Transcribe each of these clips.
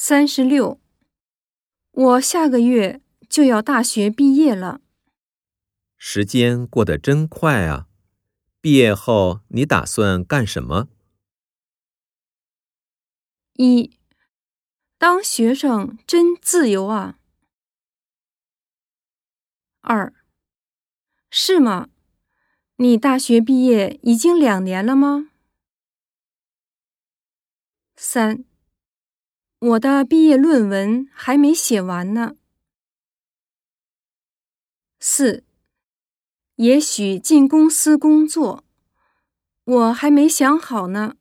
三十六，我下个月就要大学毕业了。时间过得真快啊！毕业后你打算干什么？一，当学生真自由啊。二，是吗？你大学毕业已经两年了吗？三，我的毕业论文还没写完呢。四，也许进公司工作，我还没想好呢。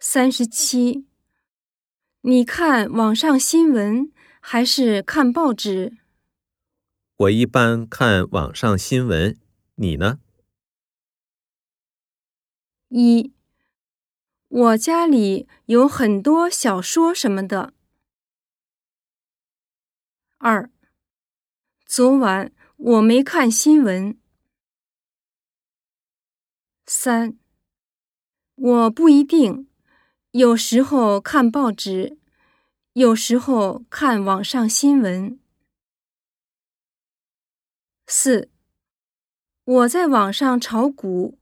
三十七，你看网上新闻还是看报纸？我一般看网上新闻，你呢？一，我家里有很多小说什么的。二，昨晚我没看新闻。三，我不一定，有时候看报纸，有时候看网上新闻。四，我在网上炒股。